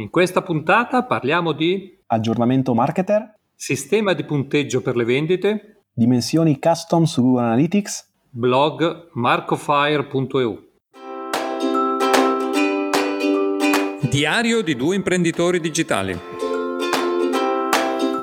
In questa puntata parliamo di aggiornamento marketer, sistema di punteggio per le vendite, dimensioni custom su Google Analytics, blog marcofire.eu. Diario di due imprenditori digitali.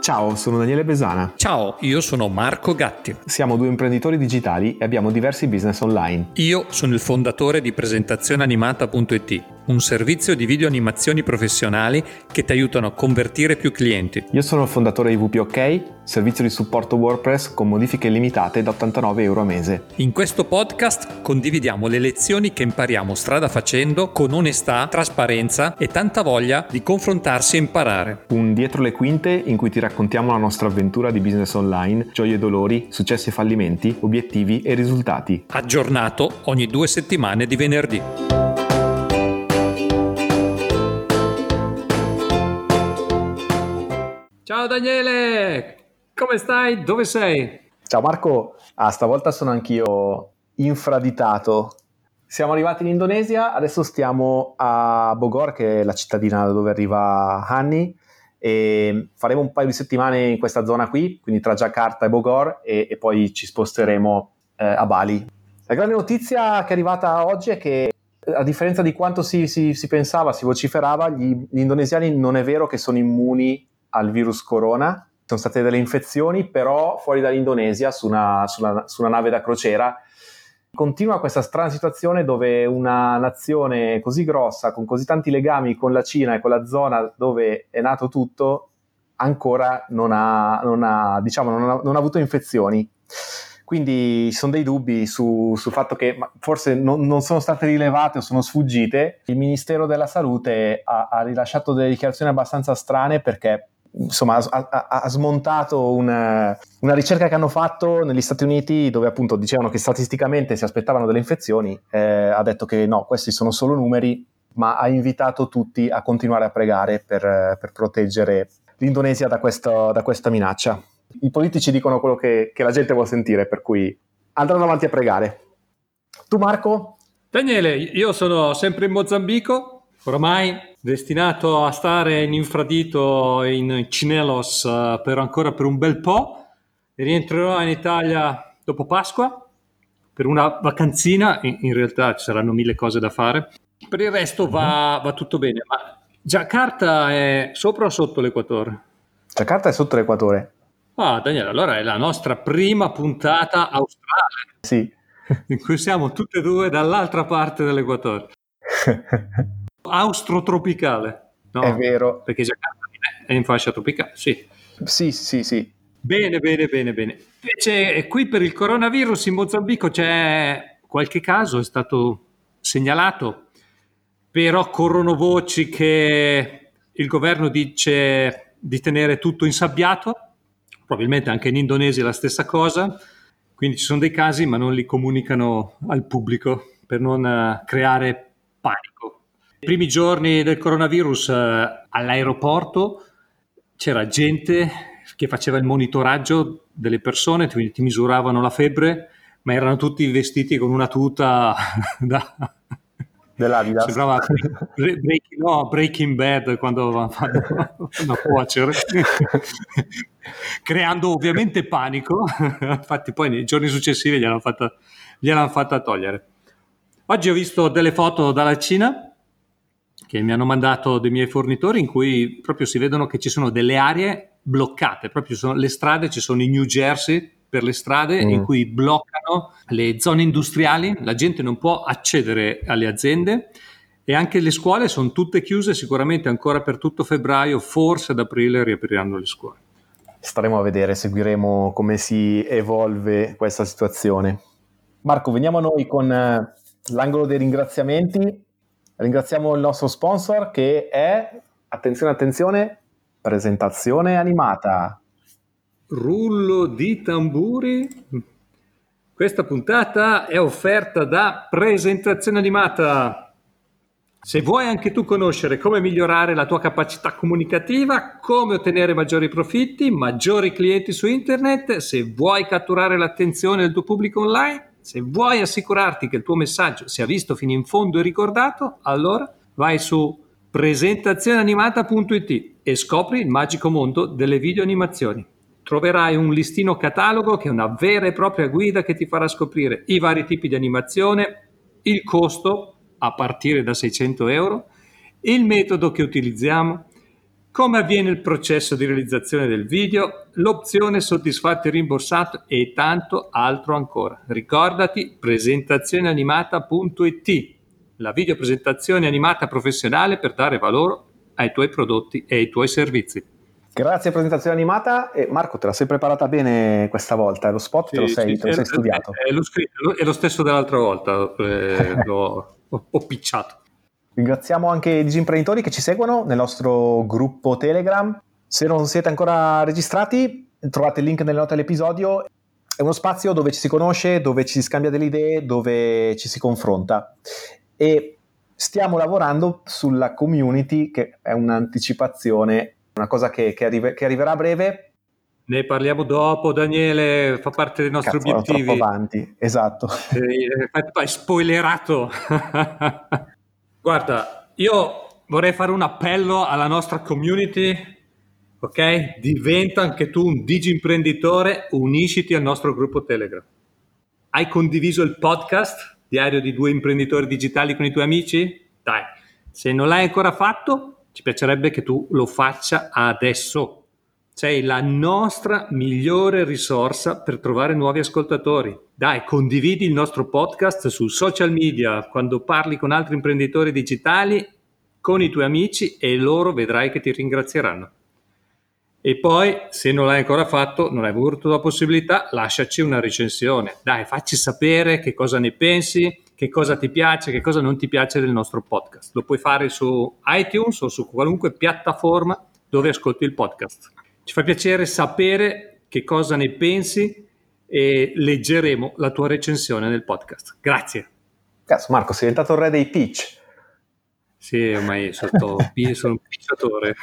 Ciao, sono Daniele Besana. Ciao, io sono Marco Gatti. Siamo due imprenditori digitali e abbiamo diversi business online. Io sono il fondatore di presentazioneanimata.it un servizio di video animazioni professionali che ti aiutano a convertire più clienti. Io sono il fondatore di WPOK, servizio di supporto WordPress con modifiche limitate da 89 euro a mese. In questo podcast condividiamo le lezioni che impariamo strada facendo con onestà, trasparenza e tanta voglia di confrontarsi e imparare. Un dietro le quinte in cui ti raccontiamo la nostra avventura di business online, gioie e dolori, successi e fallimenti, obiettivi e risultati. Aggiornato ogni due settimane di venerdì. Ciao Daniele, come stai? Dove sei? Ciao Marco, ah, stavolta sono anch'io infraditato. Siamo arrivati in Indonesia, adesso stiamo a Bogor, che è la cittadina dove arriva Hanni, e faremo un paio di settimane in questa zona qui, quindi tra Jakarta e Bogor, e, e poi ci sposteremo eh, a Bali. La grande notizia che è arrivata oggi è che a differenza di quanto si, si, si pensava, si vociferava, gli, gli indonesiani non è vero che sono immuni al virus corona. Sono state delle infezioni, però fuori dall'Indonesia, su una, su una, su una nave da crociera. Continua questa strana situazione dove una nazione così grossa, con così tanti legami con la Cina e con la zona dove è nato tutto, ancora non ha, non ha, diciamo, non ha, non ha avuto infezioni. Quindi ci sono dei dubbi su, sul fatto che forse non, non, sono state rilevate o sono sfuggite. Il Ministero della Salute ha, ha rilasciato delle dichiarazioni abbastanza strane perché insomma, ha, ha, smontato una, una, ricerca che hanno fatto negli Stati Uniti dove appunto dicevano che statisticamente si aspettavano delle infezioni, eh, ha detto che no, questi sono solo numeri, ma ha invitato tutti a continuare a pregare per, per proteggere l'Indonesia da, questo, da, questa minaccia. I politici dicono quello che, che la gente vuole sentire, per cui andranno avanti a pregare. Tu Marco? Daniele, io sono sempre in Mozambico, oramai destinato a stare in infradito in Cinelos uh, per ancora per un bel po'. Rientrerò in Italia dopo Pasqua per una vacanzina, in, in realtà ci saranno mille cose da fare. Per il resto va, mhm. va tutto bene, ma Giacarta è sopra o sotto l'equatore? Giacarta è sotto l'equatore. Ah, Daniele, allora è la nostra prima puntata australe. Sì. In cui siamo tutte e due dall'altra parte dell'equatore. Austrotropicale. No, è vero. Perché Giacarta è in fascia tropicale, sì. Sì, sì, sì. Bene, bene, bene, bene. Invece qui per il coronavirus in Mozambico c'è qualche caso, è stato segnalato, però corrono voci che il governo dice di tenere tutto insabbiato, probabilmente anche in Indonesia è la stessa cosa, quindi ci sono dei casi ma non li comunicano al pubblico per non eh, creare panico. I primi giorni del coronavirus eh, all'aeroporto c'era gente che faceva il monitoraggio delle persone, quindi ti misuravano la febbre, ma erano tutti vestiti con una tuta da... dell'Adidas. Sembrava breaking, no, breaking Bad quando fanno una cuocere, creando ovviamente panico. Infatti poi nei giorni successivi gliel'hanno fatta, gliel'hanno fatta togliere. Oggi ho visto delle foto dalla Cina che mi hanno mandato dei miei fornitori in cui proprio si vedono che ci sono delle aree bloccate, proprio sono, le strade, ci sono i New Jersey per le strade mm. in cui bloccano le zone industriali, la gente non può accedere alle aziende e anche le scuole sono tutte chiuse sicuramente ancora per tutto febbraio, forse ad aprile riapriranno le scuole. Staremo a vedere, seguiremo come si evolve questa situazione. Marco, veniamo a noi con eh, l'angolo dei ringraziamenti Ringraziamo il nostro sponsor che è, attenzione, attenzione, presentazione animata. Rullo di tamburi. Questa puntata è offerta da presentazione animata. Se vuoi anche tu conoscere come migliorare la tua capacità comunicativa, come ottenere maggiori profitti, maggiori clienti su internet, se vuoi catturare l'attenzione del tuo pubblico online, se vuoi assicurarti che il tuo messaggio sia visto fino in fondo e ricordato, allora vai su presentazioneanimata.it e scopri il magico mondo delle videoanimazioni. Troverai un listino catalogo che è una vera e propria guida che ti farà scoprire i vari tipi di animazione, il costo a partire da 600 euro, il metodo che utilizziamo, come avviene il processo di realizzazione del video, l'opzione soddisfatto e rimborsato e tanto altro ancora. Ricordati presentazioneanimata.it, la videopresentazione animata professionale per dare valore ai tuoi prodotti e ai tuoi servizi. Grazie presentazione animata e Marco te la sei preparata bene questa volta, lo spot sì, te lo sei, sì, te lo sei studiato. È, è, lo scritto, è, lo stesso dell'altra volta, eh, l'ho, ho, ho picciato. Ringraziamo anche i disimprenditori che ci seguono nel nostro gruppo Telegram. Se non siete ancora registrati, trovate il link nelle note dell'episodio. È uno spazio dove ci si conosce, dove ci si scambia delle idee, dove ci si confronta. E stiamo lavorando sulla community, che è un'anticipazione, una cosa che, che, arrive, che arriverà a breve. Ne parliamo dopo, Daniele, fa parte dei nostri Cazzo, obiettivi. Troppo avanti, esatto. Eh, hai spoilerato. Guarda, io vorrei fare un appello alla nostra community, ok? Diventa anche tu un digi imprenditore, unisciti al nostro gruppo Telegram. Hai condiviso il podcast, Diario di due imprenditori digitali con i tuoi amici? Dai, se non l'hai ancora fatto, ci piacerebbe che tu lo faccia adesso. Sei la nostra migliore risorsa per trovare nuovi ascoltatori. Dai, condividi il nostro podcast su social media quando parli con altri imprenditori digitali, con i tuoi amici e loro vedrai che ti ringrazieranno. E poi, se non l'hai ancora fatto, non hai avuto la possibilità, lasciaci una recensione. Dai, facci sapere che cosa ne pensi, che cosa ti piace, che cosa non ti piace del nostro podcast. Lo puoi fare su iTunes o su qualunque piattaforma dove ascolti il podcast. Ci fa piacere sapere che cosa ne pensi e leggeremo la tua recensione nel podcast. Grazie. Cazzo, Marco, sei diventato il re dei pitch. Sì, ormai sotto, sono un picciatore.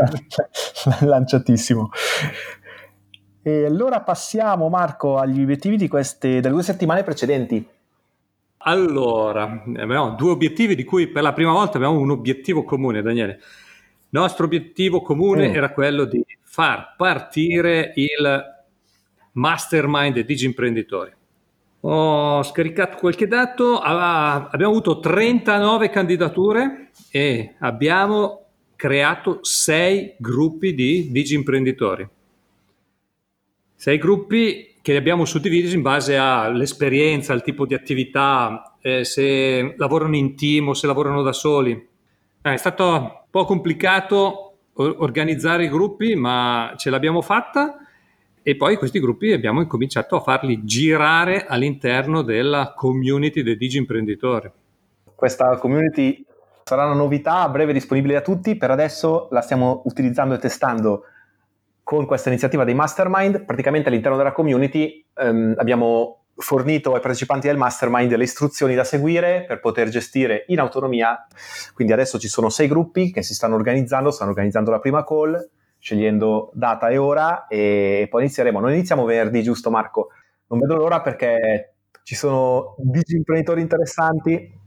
Lanciatissimo. E allora passiamo, Marco, agli obiettivi di queste, delle due settimane precedenti. Allora, abbiamo due obiettivi di cui per la prima volta abbiamo un obiettivo comune, Daniele. Nostro obiettivo comune mm. era quello di far partire il mastermind digi imprenditori. Ho scaricato qualche dato, abbiamo avuto 39 candidature e abbiamo creato 6 gruppi di digi imprenditori. 6 gruppi che li abbiamo suddivisi in base all'esperienza, al tipo di attività, eh, se lavorano in team o se lavorano da soli. Eh, è stato un po' complicato organizzare i gruppi, ma ce l'abbiamo fatta e poi questi gruppi abbiamo incominciato a farli girare all'interno della community dei digi imprenditori. Questa community sarà una novità a breve disponibile a tutti, per adesso la stiamo utilizzando e testando con questa iniziativa dei mastermind. Praticamente all'interno della community ehm, abbiamo fornito ai partecipanti del mastermind delle istruzioni da seguire per poter gestire in autonomia. Quindi adesso ci sono sei gruppi che si stanno organizzando, stanno organizzando la prima call, scegliendo data e ora e poi inizieremo. Noi iniziamo venerdì, giusto Marco? Non vedo l'ora perché ci sono digi imprenditori interessanti.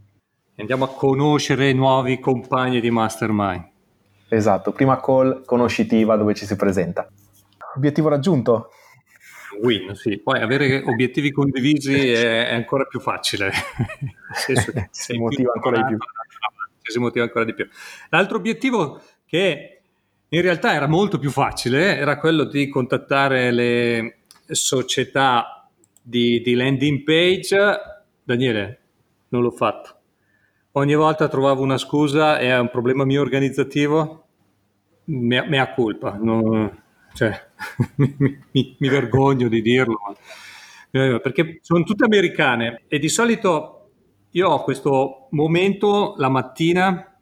Andiamo a conoscere nuovi compagni di mastermind. Esatto, prima call conoscitiva dove ci si presenta. Obiettivo raggiunto? Win, sì. Poi avere obiettivi condivisi è, ancora più facile. si motiva ancora di più. Si motiva ancora di più. L'altro obiettivo che in realtà era molto più facile era quello di contattare le società di, di landing page. Daniele, non l'ho fatto. Ogni volta trovavo una scusa e è un problema mio organizzativo. Mea, mea colpa. Non, cioè, mi, mi, mi, vergogno di dirlo, eh, perché sono tutte americane e di solito io ho questo momento la mattina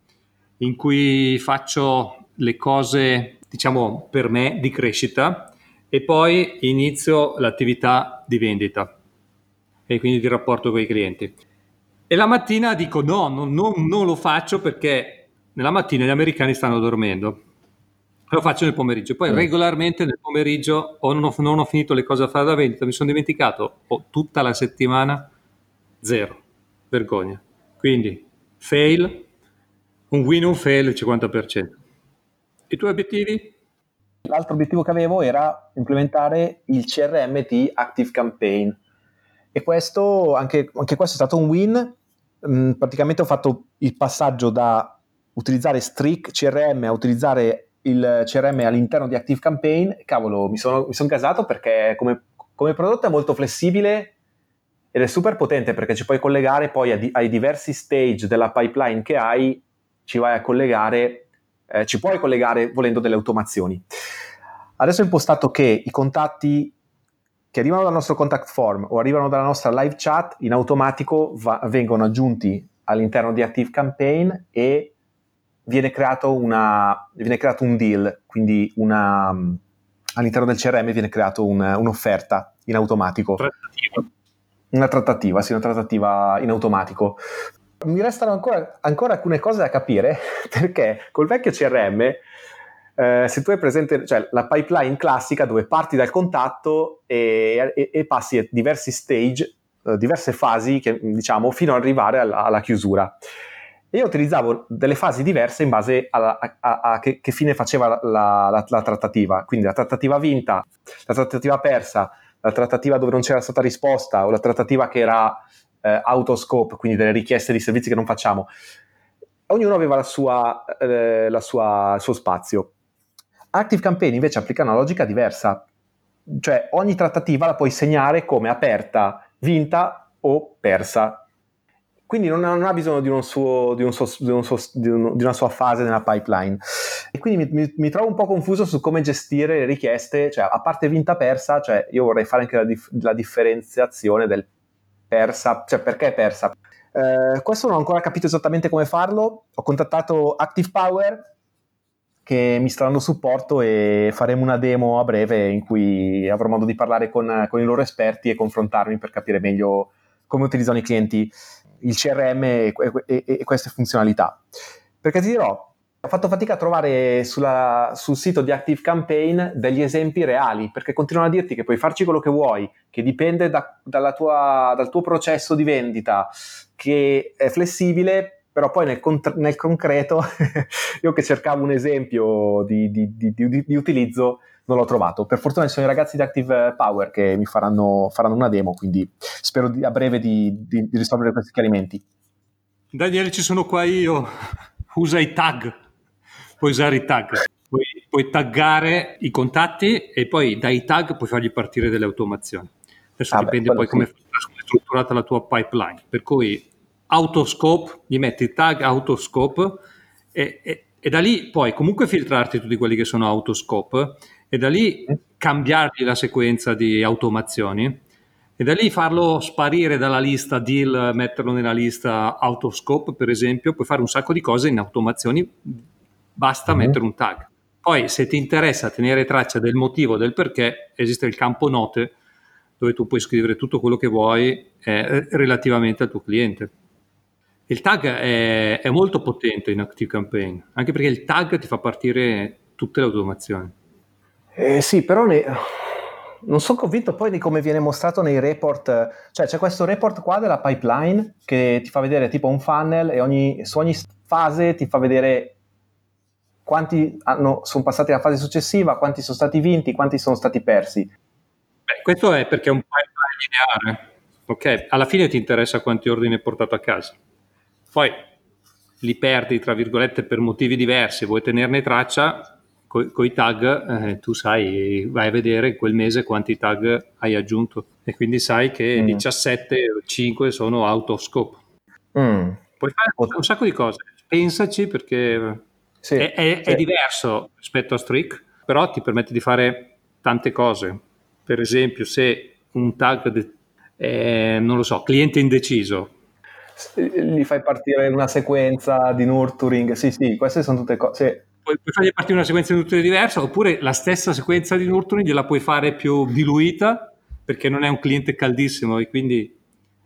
in cui faccio le cose, diciamo, per me di crescita e poi inizio l'attività di vendita e quindi di rapporto con i clienti. E la mattina dico no, non, non, non lo faccio perché nella mattina gli americani stanno dormendo lo faccio nel pomeriggio. Poi mm. regolarmente nel pomeriggio o non ho, non ho, finito le cose a fare da vendita, mi sono dimenticato, o tutta la settimana zero, vergogna. Quindi fail, un win, un fail, il 50%. I tuoi obiettivi? L'altro obiettivo che avevo era implementare il CRM di Active Campaign e questo, anche, anche questo è stato un win. Mm, praticamente ho fatto il passaggio da utilizzare Streak CRM a utilizzare il CRM all'interno di Active Campaign. Cavolo, mi sono, mi sono casato perché come, come prodotto è molto flessibile ed è super potente perché ci puoi collegare poi ai diversi stage della pipeline che hai, ci vai a collegare eh, ci puoi collegare volendo delle automazioni. Adesso ho impostato che i contatti che arrivano dal nostro contact form o arrivano dalla nostra live chat in automatico va, vengono aggiunti all'interno di Active Campaign e viene creato, una, viene creato un deal, quindi una, all'interno del CRM viene creato un, un'offerta in automatico. Trattativa. Una trattativa, sì, una trattativa in automatico mi restano ancora, ancora, alcune cose da capire perché col vecchio CRM, eh, se tu hai presente cioè, la pipeline classica dove parti dal contatto e, e, e passi a diversi stage, eh, diverse fasi, che, diciamo, fino ad arrivare alla, alla, chiusura. E io utilizzavo delle fasi diverse in base alla, a, a, a che, che, fine faceva la, la, la trattativa. Quindi la trattativa vinta, la trattativa persa, la trattativa dove non c'era stata risposta o la trattativa che era eh, autoscope, quindi delle richieste di servizi che non facciamo. Ognuno aveva sua, eh, sua, il suo spazio. Active Campaign invece applica una logica diversa, cioè ogni trattativa la puoi segnare come aperta, vinta o persa. Quindi non, non ha bisogno di, suo, di, suo, di, suo, di, un, di, una sua fase nella pipeline. E quindi mi, mi, mi, trovo un po' confuso su come gestire le richieste, cioè a parte vinta-persa, cioè io vorrei fare anche la, dif- la differenziazione del persa, cioè perché persa. Eh, questo non ho ancora capito esattamente come farlo. Ho contattato Active Power che mi sta dando supporto e faremo una demo a breve in cui avrò modo di parlare con, con i loro esperti e confrontarmi per capire meglio come utilizzano i clienti il CRM e, e, e queste funzionalità. Perché ti dirò, ho fatto fatica a trovare sulla, sul sito di Active Campaign degli esempi reali, perché continuano a dirti che puoi farci quello che vuoi, che dipende da, tua, dal tuo processo di vendita, che è flessibile, però poi nel, nel concreto io che cercavo un esempio di, di, di, di, utilizzo non l'ho trovato. Per fortuna ci sono i ragazzi di Active Power che mi faranno, faranno una demo, quindi spero a breve di, risolvere questi chiarimenti. Daniele, ci sono qua io. Usa i tag puoi usare i tag, puoi, puoi, taggare i contatti e poi dai tag puoi fargli partire delle automazioni. Adesso ah dipende beh, poi sì. come è strutturata la tua pipeline. Per cui autoscope, gli metti il tag autoscope e, e, e, da lì puoi comunque filtrarti tutti quelli che sono autoscope e da lì cambiargli la sequenza di automazioni e da lì farlo sparire dalla lista deal, metterlo nella lista autoscope per esempio, puoi fare un sacco di cose in automazioni basta uh-huh. mettere un tag. Poi se ti interessa tenere traccia del motivo, del perché, esiste il campo note dove tu puoi scrivere tutto quello che vuoi eh, relativamente al tuo cliente. Il tag è, è, molto potente in Active Campaign, anche perché il tag ti fa partire tutte le automazioni. Eh, sì, però ne... non sono convinto poi di come viene mostrato nei report. Cioè c'è questo report qua della pipeline che ti fa vedere tipo un funnel e ogni, su ogni fase ti fa vedere quanti hanno, sono passati alla fase successiva, quanti sono stati vinti, quanti sono stati persi. Beh, questo è perché è un pipeline lineare. Ok, alla fine ti interessa quanti ordini hai portato a casa. Poi li perdi, tra virgolette, per motivi diversi, vuoi tenerne traccia, con i tag eh, tu sai, vai a vedere quel mese quanti tag hai aggiunto e quindi sai che mm. 17 o 5 sono out of scope. Mm. Puoi fare un sacco di cose, pensaci perché sì, è, è, sì. è, diverso rispetto a Streak, però ti permette di fare tante cose. Per esempio, se un tag, de, eh, non lo so, cliente indeciso. Gli fai partire una sequenza di nurturing, sì, sì, queste sono tutte cose. Puoi, puoi fargli partire una sequenza di nurturing diversa, oppure la stessa sequenza di nurturing gliela puoi fare più diluita, perché non è un cliente caldissimo, e quindi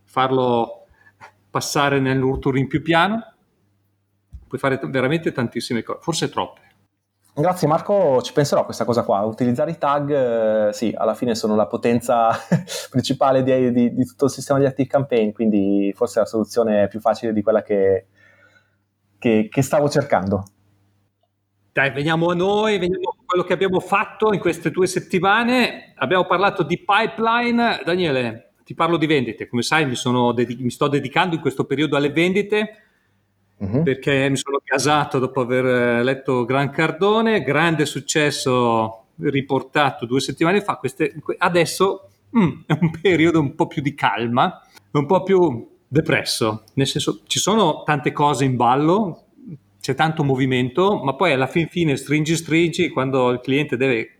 farlo passare nel nurturing più piano puoi fare veramente tantissime cose, forse troppe. Grazie Marco, ci penserò a questa cosa qua. Utilizzare i tag, eh, sì, alla fine sono la potenza principale di, di, di, tutto il sistema di Active Campaign, quindi forse la soluzione più facile di quella che, che, che stavo cercando. Dai, veniamo a noi, veniamo a quello che abbiamo fatto in queste due settimane. Abbiamo parlato di pipeline. Daniele, ti parlo di vendite. Come sai, mi, dedic- mi sto dedicando in questo periodo alle vendite uh-huh. perché mi sono casato dopo aver eh, letto Gran Cardone, grande successo riportato due settimane fa. Queste, adesso mm, è un periodo un po' più di calma, un po' più depresso, nel senso ci sono tante cose in ballo, c'è tanto movimento, ma poi alla fin fine stringi stringi quando il cliente deve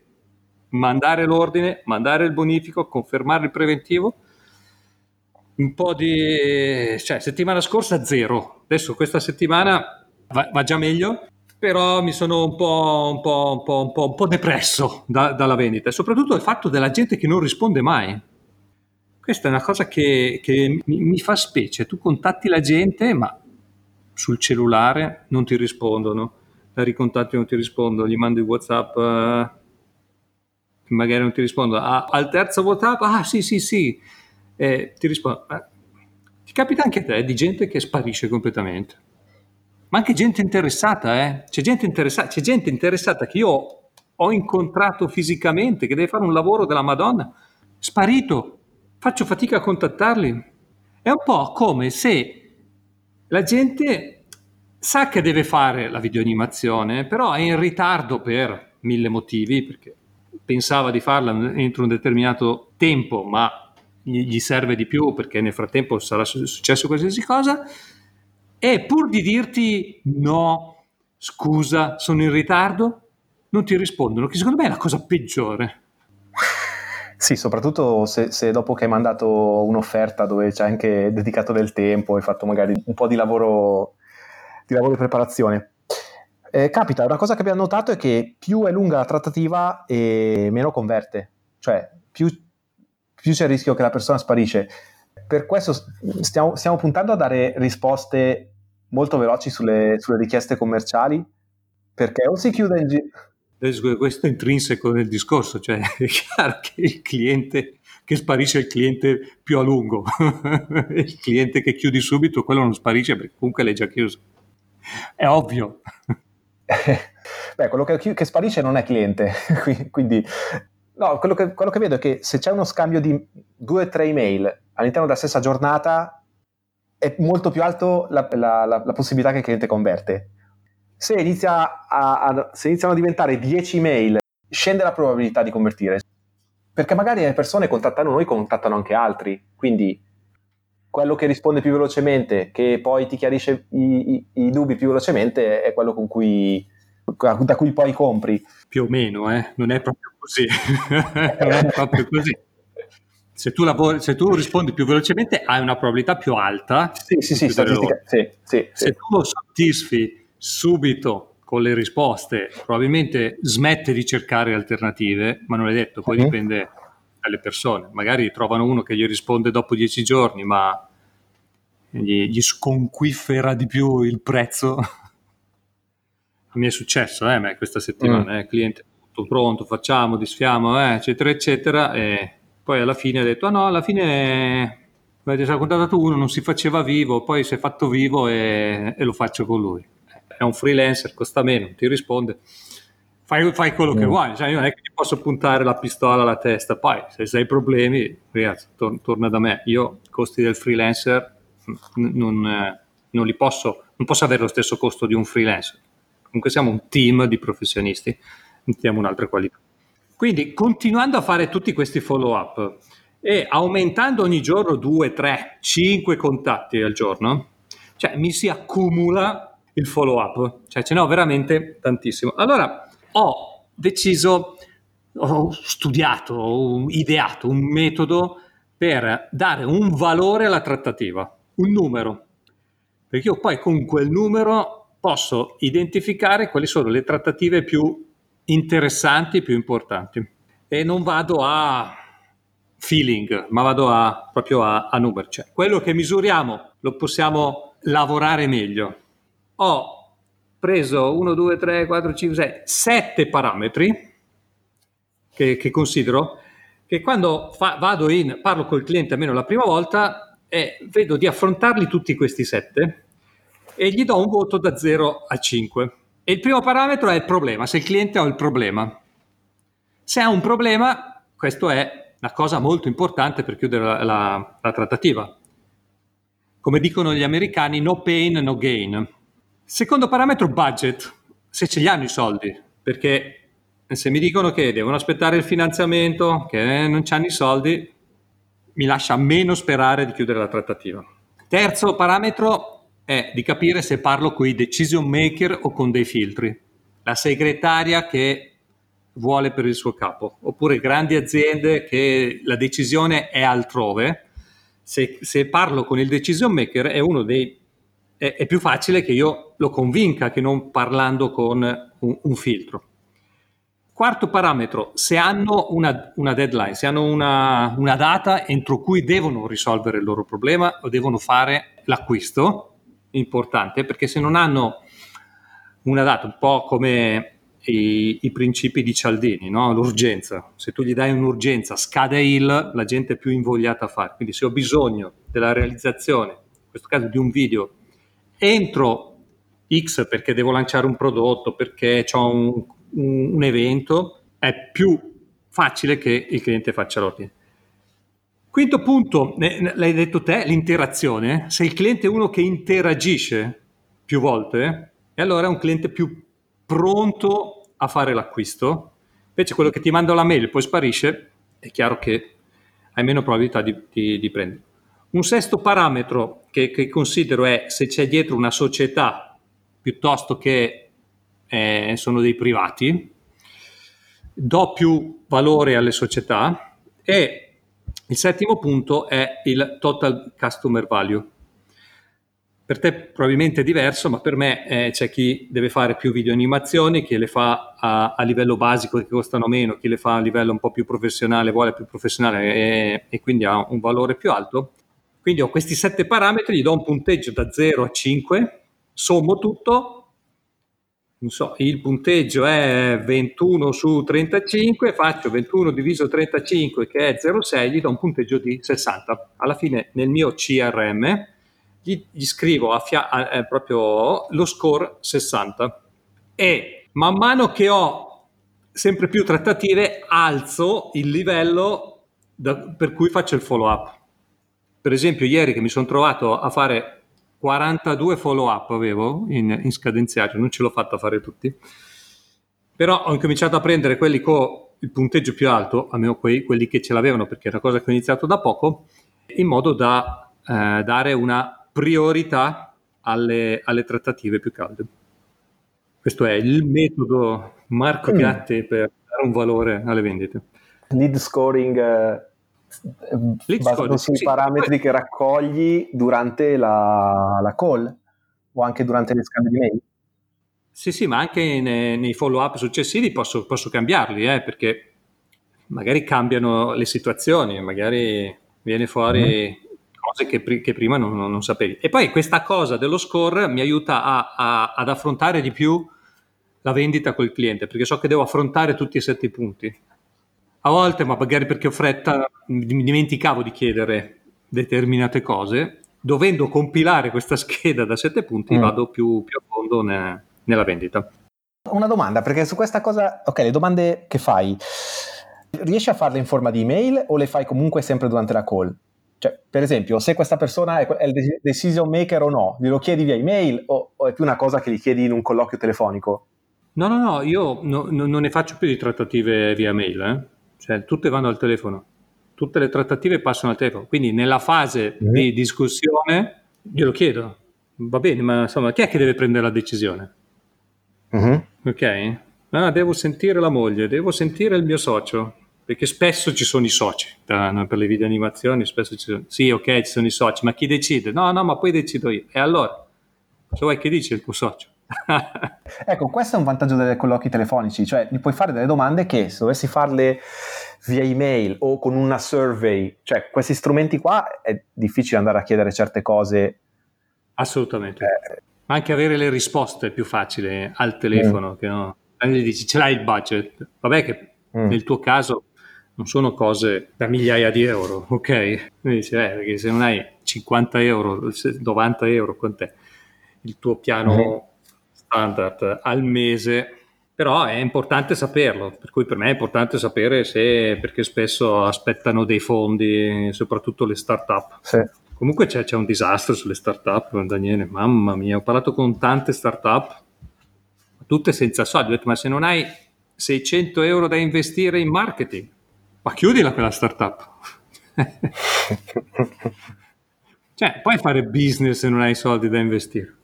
mandare l'ordine, mandare il bonifico, confermare il preventivo. Un po' di... cioè settimana scorsa zero, adesso questa settimana va, va già meglio, però mi sono un po', un po', un po', un po', un po depresso da, dalla vendita e soprattutto il fatto della gente che non risponde mai. Questa è una cosa che, che mi, mi, fa specie. Tu contatti la gente, ma sul cellulare non ti rispondono, la ricontatti non ti rispondono, gli mandi WhatsApp, uh, magari non ti rispondono. Ah, al terzo WhatsApp, ah sì sì sì, eh, ti rispondo. Eh, ti capita anche a te di gente che sparisce completamente ma anche gente interessata, eh? c'è, gente interessata c'è gente interessata che io ho incontrato fisicamente, che deve fare un lavoro della Madonna, sparito, faccio fatica a contattarli. È un po' come se la gente sa che deve fare la videoanimazione, però è in ritardo per mille motivi, perché pensava di farla entro un determinato tempo, ma gli serve di più perché nel frattempo sarà successo qualsiasi cosa e pur di dirti no, scusa, sono in ritardo, non ti rispondono, che secondo me è la cosa peggiore. Sì, soprattutto se, se, dopo che hai mandato un'offerta dove ci hai anche dedicato del tempo e fatto magari un po' di lavoro di, lavoro di preparazione. Eh, capita, una cosa che abbiamo notato è che più è lunga la trattativa e meno converte, cioè più, più c'è il rischio che la persona sparisce per questo stiamo, stiamo, puntando a dare risposte molto veloci sulle, sulle richieste commerciali, perché o si chiude in giro... Questo è intrinseco nel discorso, cioè è chiaro che il cliente che sparisce è il cliente più a lungo, il cliente che chiudi subito, quello non sparisce perché comunque l'hai già chiuso. È ovvio. Beh, quello che, che, sparisce non è cliente, quindi No, quello che, quello che, vedo è che se c'è uno scambio di due o tre email all'interno della stessa giornata, è molto più alto la, la, la, la possibilità che il cliente converte. Se, inizia a, a, se iniziano a diventare 10 email, scende la probabilità di convertire. Perché magari le persone contattano noi, contattano anche altri. Quindi quello che risponde più velocemente, che poi ti chiarisce i, i, i dubbi più velocemente, è quello con cui da cui poi compri. Più o meno, eh? non è proprio così. non è proprio così. Se tu, lavori, se tu, rispondi più velocemente hai una probabilità più alta. Sì, sì, sì, sì, sì, Se tu lo soddisfi subito con le risposte, probabilmente smette di cercare alternative, ma non è detto, poi uh-huh. dipende dalle persone. Magari trovano uno che gli risponde dopo dieci giorni, ma gli, gli sconquiffera di più il prezzo mi è successo eh, questa settimana, mm. eh, cliente tutto pronto, facciamo, disfiamo, eh, eccetera, eccetera, e poi alla fine ha detto, ah no, alla fine avete già contattato uno, non si faceva vivo, poi si è fatto vivo e, e, lo faccio con lui. È un freelancer, costa meno, ti risponde, fai, fai quello mm. che vuoi, cioè, io non è che ti posso puntare la pistola alla testa, poi se hai problemi, ragazzi, tor- torna da me, io i costi del freelancer n- non, eh, non li posso, non posso avere lo stesso costo di un freelancer comunque siamo un team di professionisti, mettiamo un'altra qualità. Quindi continuando a fare tutti questi follow up e aumentando ogni giorno 2, 3, 5 contatti al giorno, cioè mi si accumula il follow up, cioè ce ne ho veramente tantissimo. Allora ho deciso, ho studiato, ho ideato un metodo per dare un valore alla trattativa, un numero, perché io poi con quel numero posso identificare quali sono le trattative più interessanti e più importanti. E non vado a feeling, ma vado a, proprio a, a numeri. Cioè, quello che misuriamo lo possiamo lavorare meglio. Ho preso 1, 2, 3, 4, 5, 6, 7 parametri che, che considero, che quando fa, vado in, parlo col cliente almeno la prima volta, eh, vedo di affrontarli tutti questi sette e gli do un voto da 0 a 5. E il primo parametro è il problema, se il cliente ha il problema. Se ha un problema, questo è una cosa molto importante per chiudere la, la, la trattativa. Come dicono gli americani, no pain, no gain. Secondo parametro, budget, se ce li hanno i soldi, perché se mi dicono che devono aspettare il finanziamento, che non hanno i soldi, mi lascia meno sperare di chiudere la trattativa. Terzo parametro è di capire se parlo con i decision maker o con dei filtri. La segretaria che vuole per il suo capo, oppure grandi aziende che la decisione è altrove. Se, se parlo con il decision maker è uno dei è, è, più facile che io lo convinca che non parlando con un, un filtro. Quarto parametro, se hanno una, una deadline, se hanno una, una, data entro cui devono risolvere il loro problema o devono fare l'acquisto, importante, perché se non hanno una data, un po' come i, i principi di Cialdini, no? l'urgenza, se tu gli dai un'urgenza, scade il, la gente è più invogliata a fare. Quindi se ho bisogno della realizzazione, in questo caso di un video, entro X perché devo lanciare un prodotto, perché ho un un, un evento, è più facile che il cliente faccia l'ordine. Quinto punto, l'hai detto te, l'interazione. Se il cliente è uno che interagisce più volte, e allora è un cliente più pronto a fare l'acquisto. Invece quello che ti manda la mail poi sparisce, è chiaro che hai meno probabilità di, di, di prendere. Un sesto parametro che, che, considero è se c'è dietro una società piuttosto che eh, sono dei privati, do più valore alle società e il settimo punto è il total customer value. Per te probabilmente è diverso, ma per me eh, c'è chi deve fare più video animazioni, chi le fa a, a, livello basico che costano meno, chi le fa a livello un po' più professionale, vuole più professionale e, e quindi ha un valore più alto. Quindi ho questi sette parametri, gli do un punteggio da 0 a 5, sommo tutto so, il punteggio è 21 su 35, faccio 21 diviso 35 che è 0,6, gli do un punteggio di 60. Alla fine nel mio CRM gli, gli scrivo a fia- a, eh, proprio lo score 60 e man mano che ho sempre più trattative alzo il livello da, per cui faccio il follow up. Per esempio ieri che mi sono trovato a fare 42 follow up avevo in, in scadenziario, non ce l'ho fatta fare tutti, però ho incominciato a prendere quelli con il punteggio più alto, almeno quei, quelli che ce l'avevano perché è una cosa che ho iniziato da poco, in modo da eh, dare una priorità alle, alle, trattative più calde. Questo è il metodo Marco mm. Gatti per dare un valore alle vendite. Lead scoring eh, basato sui sì, parametri che raccogli durante la, la, call o anche durante le scambie di mail. Sì, sì, ma anche nei, nei follow up successivi posso, posso cambiarli, eh, perché magari cambiano le situazioni, magari viene fuori mm. cose che, che prima non, non, sapevi. E poi questa cosa dello score mi aiuta a, a, ad affrontare di più la vendita col cliente, perché so che devo affrontare tutti e sette i punti a volte, ma magari perché ho fretta, mi dimenticavo di chiedere determinate cose. Dovendo compilare questa scheda da sette punti, mm. vado più, più, a fondo ne, nella vendita. Una domanda, perché su questa cosa, ok, le domande che fai, riesci a farle in forma di email o le fai comunque sempre durante la call? Cioè, per esempio, se questa persona è il decision maker o no, glielo chiedi via email o, o è più una cosa che gli chiedi in un colloquio telefonico? No, no, no, io no, no, non ne faccio più di trattative via mail, eh cioè tutte vanno al telefono, tutte le trattative passano al telefono, quindi nella fase mm. di discussione glielo chiedo, va bene, ma insomma chi è che deve prendere la decisione? Mm-hmm. Ok? Ah, devo sentire la moglie, devo sentire il mio socio, perché spesso ci sono i soci per le video animazioni, spesso ci sono, sì ok ci sono i soci, ma chi decide? No, no, ma poi decido io. E allora? Se vuoi che dice il tuo socio? Ecco, questo è un vantaggio dei colloqui telefonici, cioè gli puoi fare delle domande che se dovessi farle via email o con una survey, cioè questi strumenti qua è difficile andare a chiedere certe cose. Assolutamente. Eh, Ma anche avere le risposte è più facile al telefono, mm. che no? Gli dici ce l'hai il budget. Vabbè che mm. nel tuo caso non sono cose da migliaia di euro, ok? Quindi dici, eh, perché se non hai 50 euro, 90 euro, quant'è? il tuo piano mm-hmm. Standard al mese, però è importante saperlo, per cui per me è importante sapere se, perché spesso aspettano dei fondi, soprattutto le start-up. Sì. Comunque c'è, c'è, un disastro sulle start-up, Daniele, mamma mia, ho parlato con tante start-up, tutte senza soldi, ho detto ma se non hai 600 euro da investire in marketing, ma chiudila quella start-up. cioè, puoi fare business se non hai soldi da investire.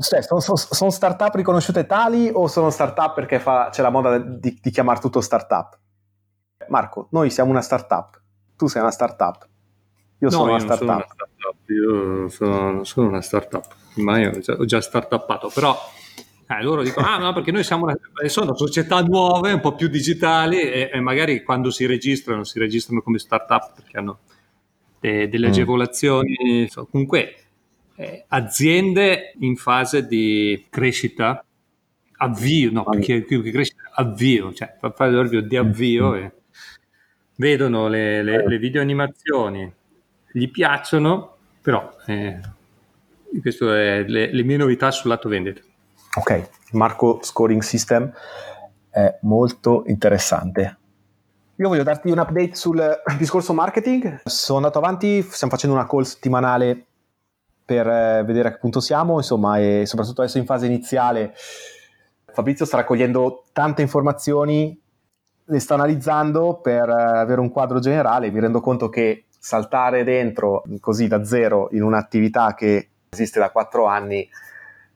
Cioè, sono, sono, sono start-up riconosciute tali o sono start-up perché fa, c'è la moda di, di chiamare tutto start-up? Marco, noi siamo una start-up, tu sei una start-up, io no, sono, una start-up. sono una start-up. Io sono, sono una start-up, ma io ho già, start-uppato, però eh, loro dicono, ah no, perché noi siamo una, sono società nuove, un po' più digitali e, e, magari quando si registrano, si registrano come startup perché hanno de, delle mm. agevolazioni. Comunque, eh, aziende in fase di crescita, avvio, no, perché più che crescita, avvio, cioè fare l'esempio di avvio mm. e vedono le, le, le video animazioni, gli piacciono, però eh, queste è le, le mie novità sul lato vendita. Ok, Marco Scoring System è molto interessante. Io voglio darti un update sul discorso marketing. Sono andato avanti, stiamo facendo una call settimanale per eh, vedere a che punto siamo, insomma, e soprattutto adesso in fase iniziale Fabrizio sta raccogliendo tante informazioni, le sta analizzando per eh, avere un quadro generale. Mi rendo conto che saltare dentro così da zero in un'attività che esiste da quattro anni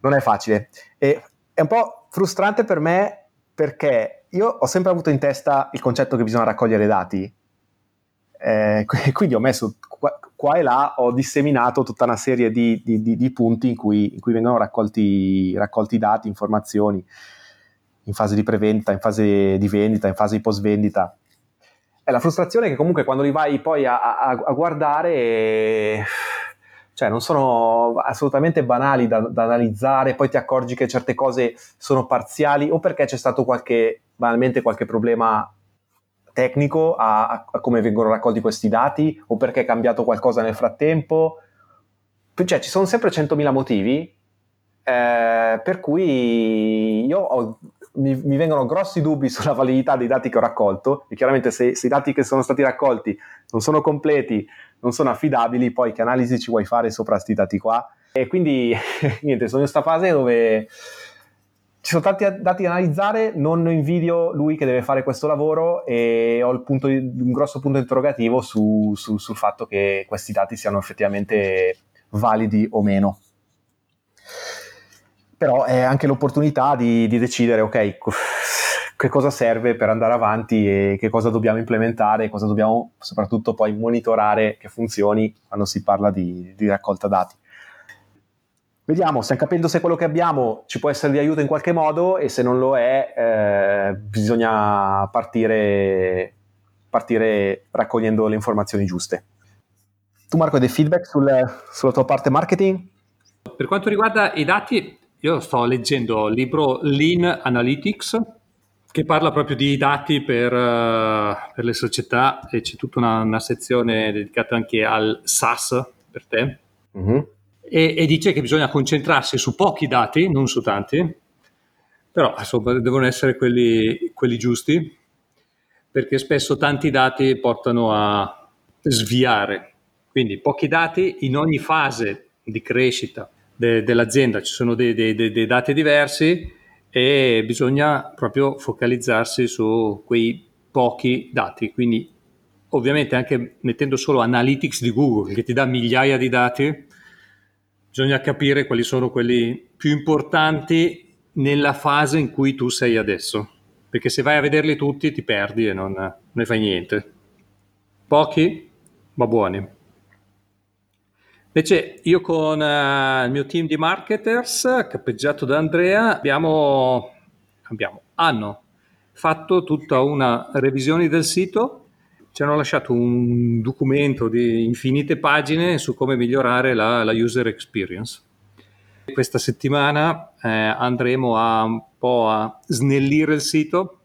non è facile. E è un po' frustrante per me perché io ho sempre avuto in testa il concetto che bisogna raccogliere dati. Eh, quindi ho messo qua, e là, ho disseminato tutta una serie di, di, di, di punti in cui, in cui vengono raccolti, raccolti, dati, informazioni in fase di preventa, in fase di vendita, in fase di post vendita. E la frustrazione è che comunque quando li vai poi a, a, a guardare cioè non sono assolutamente banali da, da, analizzare, poi ti accorgi che certe cose sono parziali o perché c'è stato qualche, banalmente qualche problema tecnico a, a come vengono raccolti questi dati o perché è cambiato qualcosa nel frattempo. Cioè ci sono sempre 100.000 motivi eh, per cui io ho, mi, mi, vengono grossi dubbi sulla validità dei dati che ho raccolto e chiaramente se, se i dati che sono stati raccolti non sono completi non sono affidabili, poi che analisi ci vuoi fare sopra questi dati qua? E quindi niente, sono in questa fase dove ci sono tanti dati da analizzare, non invidio lui che deve fare questo lavoro e ho di, un grosso punto interrogativo su, su, sul fatto che questi dati siano effettivamente validi o meno. Però è anche l'opportunità di, di decidere, ok, che cosa serve per andare avanti e che cosa dobbiamo implementare, cosa dobbiamo soprattutto poi monitorare che funzioni quando si parla di, di raccolta dati. Vediamo, stiamo capendo se quello che abbiamo ci può essere di aiuto in qualche modo e se non lo è eh, bisogna partire, partire raccogliendo le informazioni giuste. Tu Marco hai dei feedback sul, sulla tua parte marketing? Per quanto riguarda i dati, io sto leggendo il libro Lean Analytics che parla proprio di dati per, uh, per le società e c'è tutta una, una, sezione dedicata anche al SaaS per te. Mm-hmm. E, e, dice che bisogna concentrarsi su pochi dati, non su tanti, però insomma devono essere quelli, quelli giusti, perché spesso tanti dati portano a sviare. Quindi pochi dati in ogni fase di crescita de, dell'azienda, ci sono dei, dei, dei dati diversi e bisogna proprio focalizzarsi su quei pochi dati. Quindi ovviamente anche mettendo solo Analytics di Google che ti dà migliaia di dati, bisogna capire quali sono quelli più importanti nella fase in cui tu sei adesso. Perché se vai a vederli tutti ti perdi e non, ne fai niente. Pochi, ma buoni. Invece io con uh, il mio team di marketers, capeggiato da Andrea, abbiamo, abbiamo, hanno fatto tutta una revisione del sito, ci hanno lasciato un documento di infinite pagine su come migliorare la, la user experience. Questa settimana eh, andremo a, un po' a snellire il sito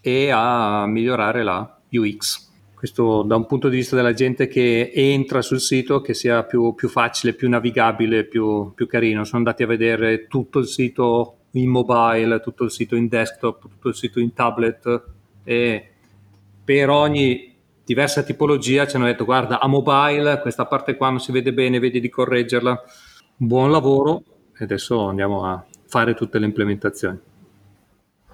e a migliorare la UX. questo da un punto di vista della gente che entra sul sito che sia più, più facile, più navigabile, più, più, carino. Sono andati a vedere tutto il sito in mobile, tutto il sito in desktop, tutto il sito in tablet e per ogni diversa tipologia ci hanno detto guarda a mobile questa parte qua non si vede bene, vedi di correggerla. Buon lavoro e adesso andiamo a fare tutte le implementazioni.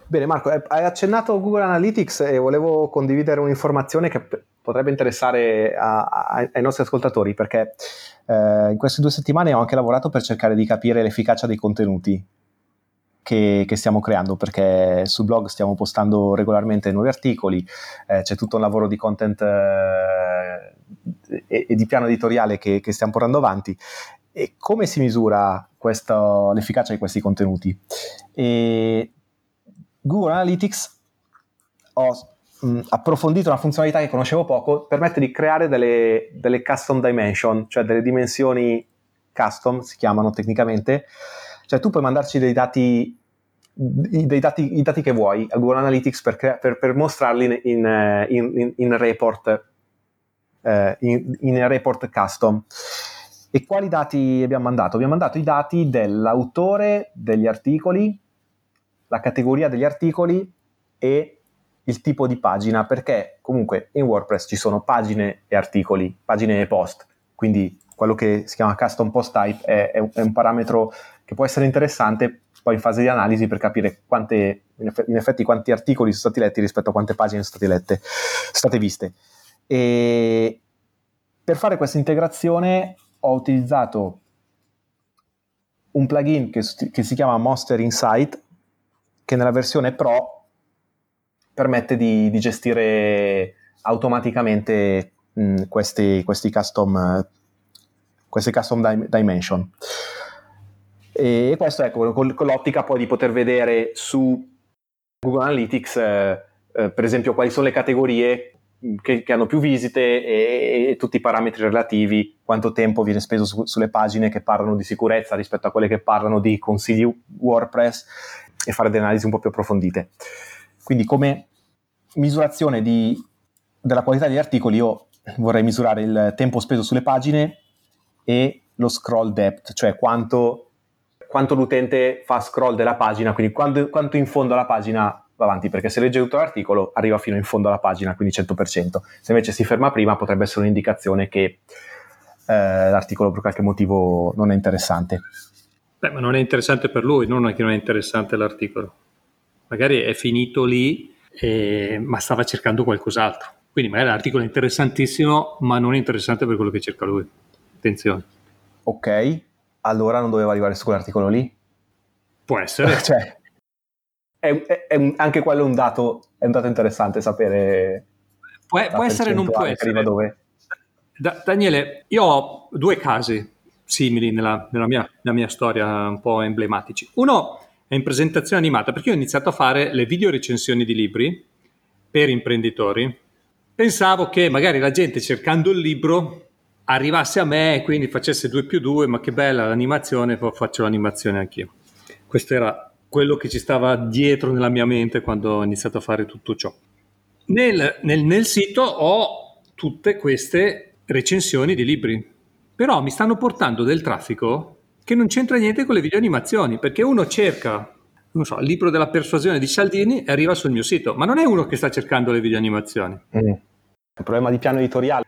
Bene Marco, hai accennato Google Analytics e volevo condividere un'informazione che potrebbe interessare a, a, ai nostri ascoltatori perché eh, in queste due settimane ho anche lavorato per cercare di capire l'efficacia dei contenuti che, che, stiamo creando perché sul blog stiamo postando regolarmente nuovi articoli, eh, c'è tutto un lavoro di content eh, e, e, di piano editoriale che, che, stiamo portando avanti. E come si misura questo, l'efficacia di questi contenuti? E Google Analytics ho mh, approfondito una funzionalità che conoscevo poco, permette di creare delle, delle custom dimension, cioè delle dimensioni custom, si chiamano tecnicamente, cioè tu puoi mandarci dei dati, dei dati, i dati che vuoi a Google Analytics per, crea- per, per mostrarli in, in, in, report, eh, in, report custom. E quali dati abbiamo mandato? Abbiamo mandato i dati dell'autore degli articoli, la categoria degli articoli e il tipo di pagina, perché comunque in WordPress ci sono pagine e articoli, pagine e post, quindi quello che si chiama custom post type è, è, un, è un parametro che può essere interessante poi in fase di analisi per capire quante, in effetti quanti articoli sono stati letti rispetto a quante pagine sono state lette, state viste. E per fare questa integrazione ho utilizzato un plugin che, che si chiama Monster Insight che nella versione Pro permette di, di gestire automaticamente mh, questi, questi, custom, queste custom dimension. E questo ecco, con, con l'ottica poi di poter vedere su Google Analytics, eh, eh, per esempio, quali sono le categorie che, che hanno più visite e, e, tutti i parametri relativi, quanto tempo viene speso su, sulle pagine che parlano di sicurezza rispetto a quelle che parlano di consigli WordPress e fare delle analisi un po' più approfondite. Quindi come misurazione di, della qualità degli articoli io vorrei misurare il tempo speso sulle pagine e lo scroll depth, cioè quanto, quanto l'utente fa scroll della pagina, quindi quando, quanto in fondo alla pagina va avanti, perché se legge tutto l'articolo arriva fino in fondo alla pagina, quindi 100%. Se invece si ferma prima potrebbe essere un'indicazione che eh, l'articolo per qualche motivo non è interessante. Beh, ma non è interessante per lui, non è che non è interessante l'articolo. Magari è finito lì, eh, ma stava cercando qualcos'altro. Quindi magari l'articolo è interessantissimo, ma non è interessante per quello che cerca lui. Attenzione. Ok, allora non doveva arrivare su quell'articolo lì? Può essere. cioè, è, è, è, anche quello è un, dato, è un dato interessante sapere. Può, può essere, non può essere. Dove... Da, Daniele, io ho due casi simili nella, nella, mia, nella mia storia un po' emblematici. Uno è in presentazione animata, perché io ho iniziato a fare le video recensioni di libri per imprenditori. Pensavo che magari la gente cercando il libro arrivasse a me e quindi facesse 2 più 2, ma che bella l'animazione, faccio l'animazione anch'io. Questo era quello che ci stava dietro nella mia mente quando ho iniziato a fare tutto ciò. Nel, nel, nel sito ho tutte queste recensioni di libri, però mi stanno portando del traffico che non c'entra niente con le video animazioni, perché uno cerca, non so, il libro della persuasione di Cialdini e arriva sul mio sito, ma non è uno che sta cercando le video animazioni. Mm. Un problema di piano editoriale.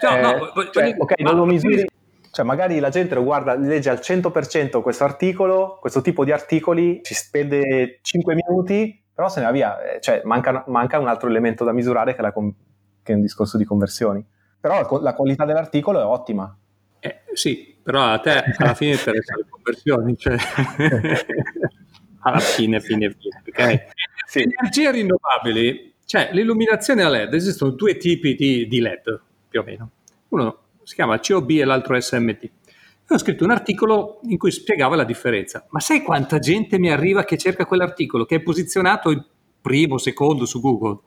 No, eh, no, cioè, ok, non lo misuri. Cioè, magari la gente lo guarda, legge al 100% questo articolo, questo tipo di articoli, ci spende 5 minuti, però se ne va via. Eh, cioè, manca, manca un altro elemento da misurare che è, la, che è un discorso di conversioni. Però la, la qualità dell'articolo è ottima. Eh, sì, però a te alla fine interessa le conversioni, cioè alla fine, fine, fine. Okay? Sì. Energie rinnovabili, cioè l'illuminazione a LED, esistono due tipi di, di LED più o meno. Uno si chiama COB e l'altro SMT. Io ho scritto un articolo in cui spiegava la differenza. Ma sai quanta gente mi arriva che cerca quell'articolo, che è posizionato il primo, secondo su Google?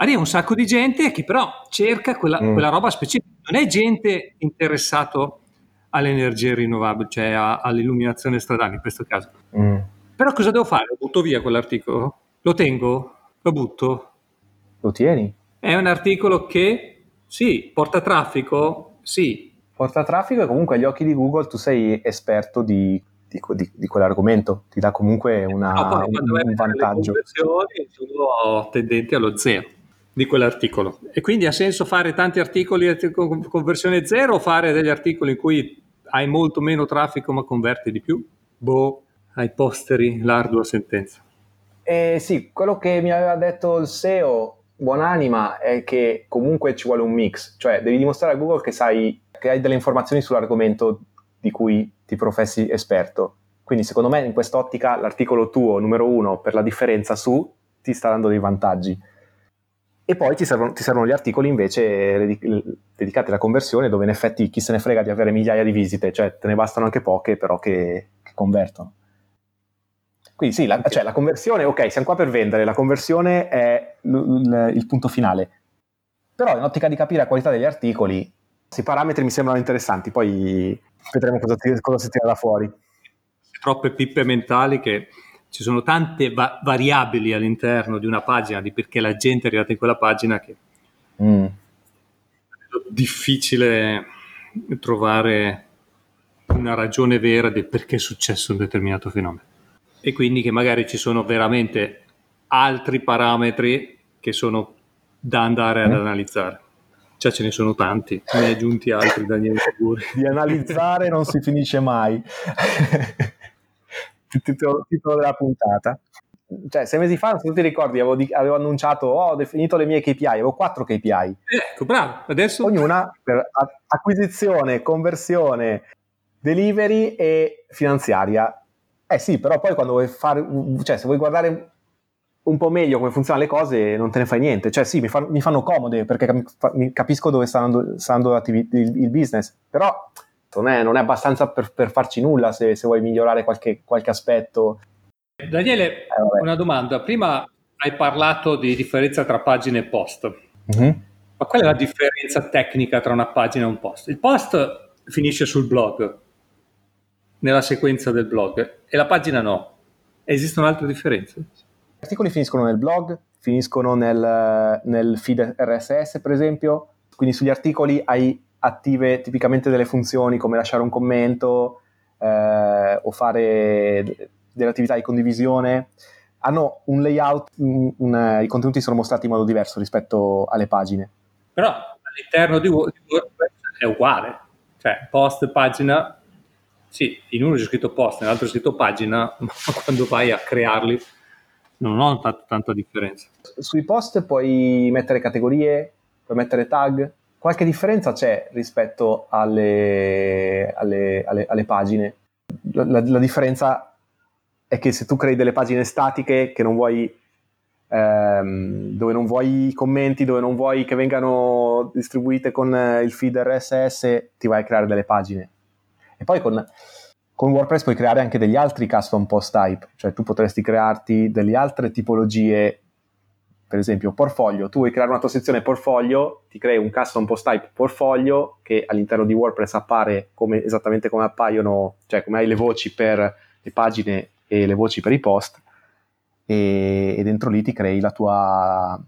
arriva un sacco di gente che però cerca quella, mm. quella roba specifica. Non è gente interessato alle energie rinnovabili, cioè a, all'illuminazione stradale in questo caso. Mm. Però cosa devo fare? Lo butto via quell'articolo? Lo tengo? Lo butto? Lo tieni? È un articolo che, sì, porta traffico, sì. Porta traffico e comunque agli occhi di Google tu sei esperto di, di, di, di quell'argomento, ti dà comunque una, no, poi, un, un vantaggio. Le sono tendenti allo zero di quell'articolo. E quindi ha senso fare tanti articoli con versione zero o fare degli articoli in cui hai molto meno traffico ma converti di più? Boh, ai posteri l'ardua sentenza. Eh, sì, quello che mi aveva detto il SEO, buonanima, è che comunque ci vuole un mix, cioè devi dimostrare a Google che sai che hai delle informazioni sull'argomento di cui ti professi esperto. Quindi secondo me in quest'ottica l'articolo tuo numero uno per la differenza su ti sta dando dei vantaggi e poi ti servono, ti servono gli articoli invece dedicati alla conversione, dove in effetti chi se ne frega di avere migliaia di visite, cioè te ne bastano anche poche, però che, che convertono. Quindi sì, la, cioè, la, conversione, ok, siamo qua per vendere, la conversione è l- l- il punto finale. Però in ottica di capire la qualità degli articoli, questi parametri mi sembrano interessanti, poi vedremo cosa, ti, cosa si tira da fuori. Troppe pippe mentali che ci sono tante va- variabili all'interno di una pagina di perché la gente è arrivata in quella pagina che mm. è difficile trovare una ragione vera del perché è successo un determinato fenomeno e quindi che magari ci sono veramente altri parametri che sono da andare ad mm. analizzare cioè ce ne sono tanti, ne hai aggiunti altri Daniele Figuri. Di analizzare non si finisce mai titolo, titolo della puntata. Cioè, sei mesi fa, se tu ti ricordi, avevo, di, avevo annunciato, oh, ho definito le mie KPI, avevo quattro KPI. Ecco, bravo, adesso... Ognuna per acquisizione, conversione, delivery e finanziaria. Eh sì, però poi quando vuoi fare, cioè se vuoi guardare un po' meglio come funzionano le cose, non te ne fai niente. Cioè sì, mi, fa, mi fanno comode perché capisco dove sta andando, sta andando il, il business, però non è, non è abbastanza per, per, farci nulla se, se vuoi migliorare qualche, qualche aspetto. Daniele, eh, una domanda. Prima hai parlato di differenza tra pagina e post. Mm-hmm. Ma qual è la differenza tecnica tra una pagina e un post? Il post finisce sul blog, nella sequenza del blog, e la pagina no. Esistono altre differenze? Gli articoli finiscono nel blog, finiscono nel, nel feed RSS, per esempio. Quindi sugli articoli hai attive tipicamente delle funzioni come lasciare un commento eh, o fare delle attività di condivisione, hanno un layout, un, un, i contenuti sono mostrati in modo diverso rispetto alle pagine. Però all'interno di WordPress è uguale, cioè post, pagina, sì, in uno c'è scritto post, nell'altro c'è scritto pagina, ma quando vai a crearli non ho tanta, tanta differenza. Sui post puoi mettere categorie, puoi mettere tag, qualche differenza c'è rispetto alle, alle, alle, alle pagine. La, la, la, differenza è che se tu crei delle pagine statiche che non vuoi, ehm, dove non vuoi i commenti, dove non vuoi che vengano distribuite con il feed RSS, ti vai a creare delle pagine. E poi con, con WordPress puoi creare anche degli altri custom post type, cioè tu potresti crearti delle altre tipologie per esempio portfolio, tu vuoi creare una tua sezione portfolio, ti crei un custom post type portfolio che all'interno di WordPress appare come, esattamente come appaiono, cioè come hai le voci per le pagine e le voci per i post e, e dentro lì ti crei la tua,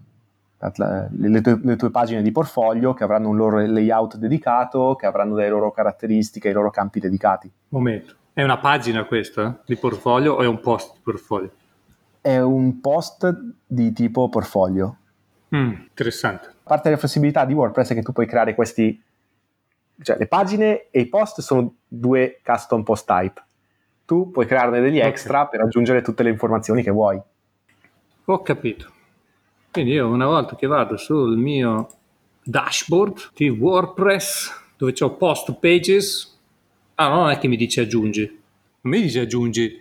le, tue, le, tue, pagine di portfolio che avranno un loro layout dedicato, che avranno delle loro caratteristiche, i loro campi dedicati. Momento, è una pagina questa di portfolio o è un post di portfolio? è un post di tipo portfolio. Mm, interessante. A parte la flessibilità di WordPress è che tu puoi creare questi, cioè le pagine e i post sono due custom post type. Tu puoi crearne degli extra okay. per aggiungere tutte le informazioni che vuoi. Ho capito. Quindi io una volta che vado sul mio dashboard di WordPress dove ho post pages, ah non è che mi dice aggiungi, non mi dice aggiungi,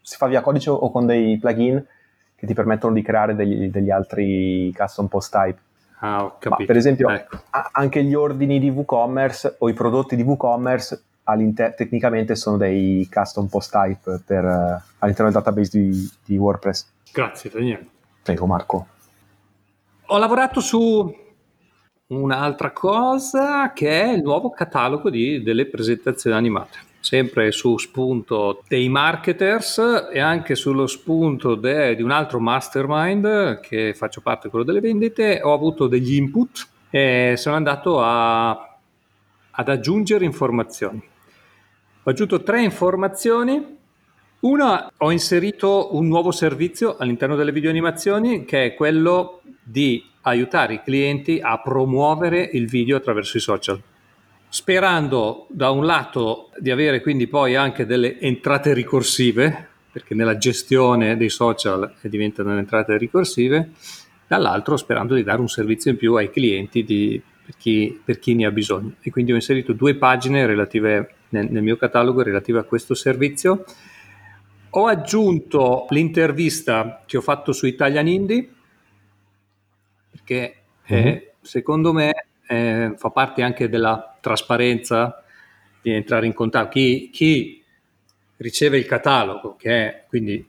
si fa via codice o con dei plugin che ti permettono di creare degli, degli altri custom post type. Ah, ho capito. Ma per esempio, ecco. anche gli ordini di WooCommerce o i prodotti di WooCommerce tecnicamente sono dei custom post type per, uh, all'interno del database di, di WordPress. Grazie Daniele. Prego Marco. Ho lavorato su un'altra cosa che è il nuovo catalogo di, delle presentazioni animate sempre su spunto dei marketers e anche sullo spunto de, di un altro mastermind che faccio parte, quello delle vendite, ho avuto degli input e sono andato a, ad aggiungere informazioni. Ho aggiunto tre informazioni. Una, ho inserito un nuovo servizio all'interno delle videoanimazioni che è quello di aiutare i clienti a promuovere il video attraverso i social sperando da un lato di avere quindi poi anche delle entrate ricorsive, perché nella gestione dei social diventano entrate ricorsive, dall'altro sperando di dare un servizio in più ai clienti di, per, chi, per, chi, ne ha bisogno. E quindi ho inserito due pagine relative nel, nel mio catalogo relative a questo servizio. Ho aggiunto l'intervista che ho fatto su Italian Indie, mm-hmm. eh, secondo me eh, fa parte anche della trasparenza di entrare in contatto. Chi, chi riceve il catalogo, che è quindi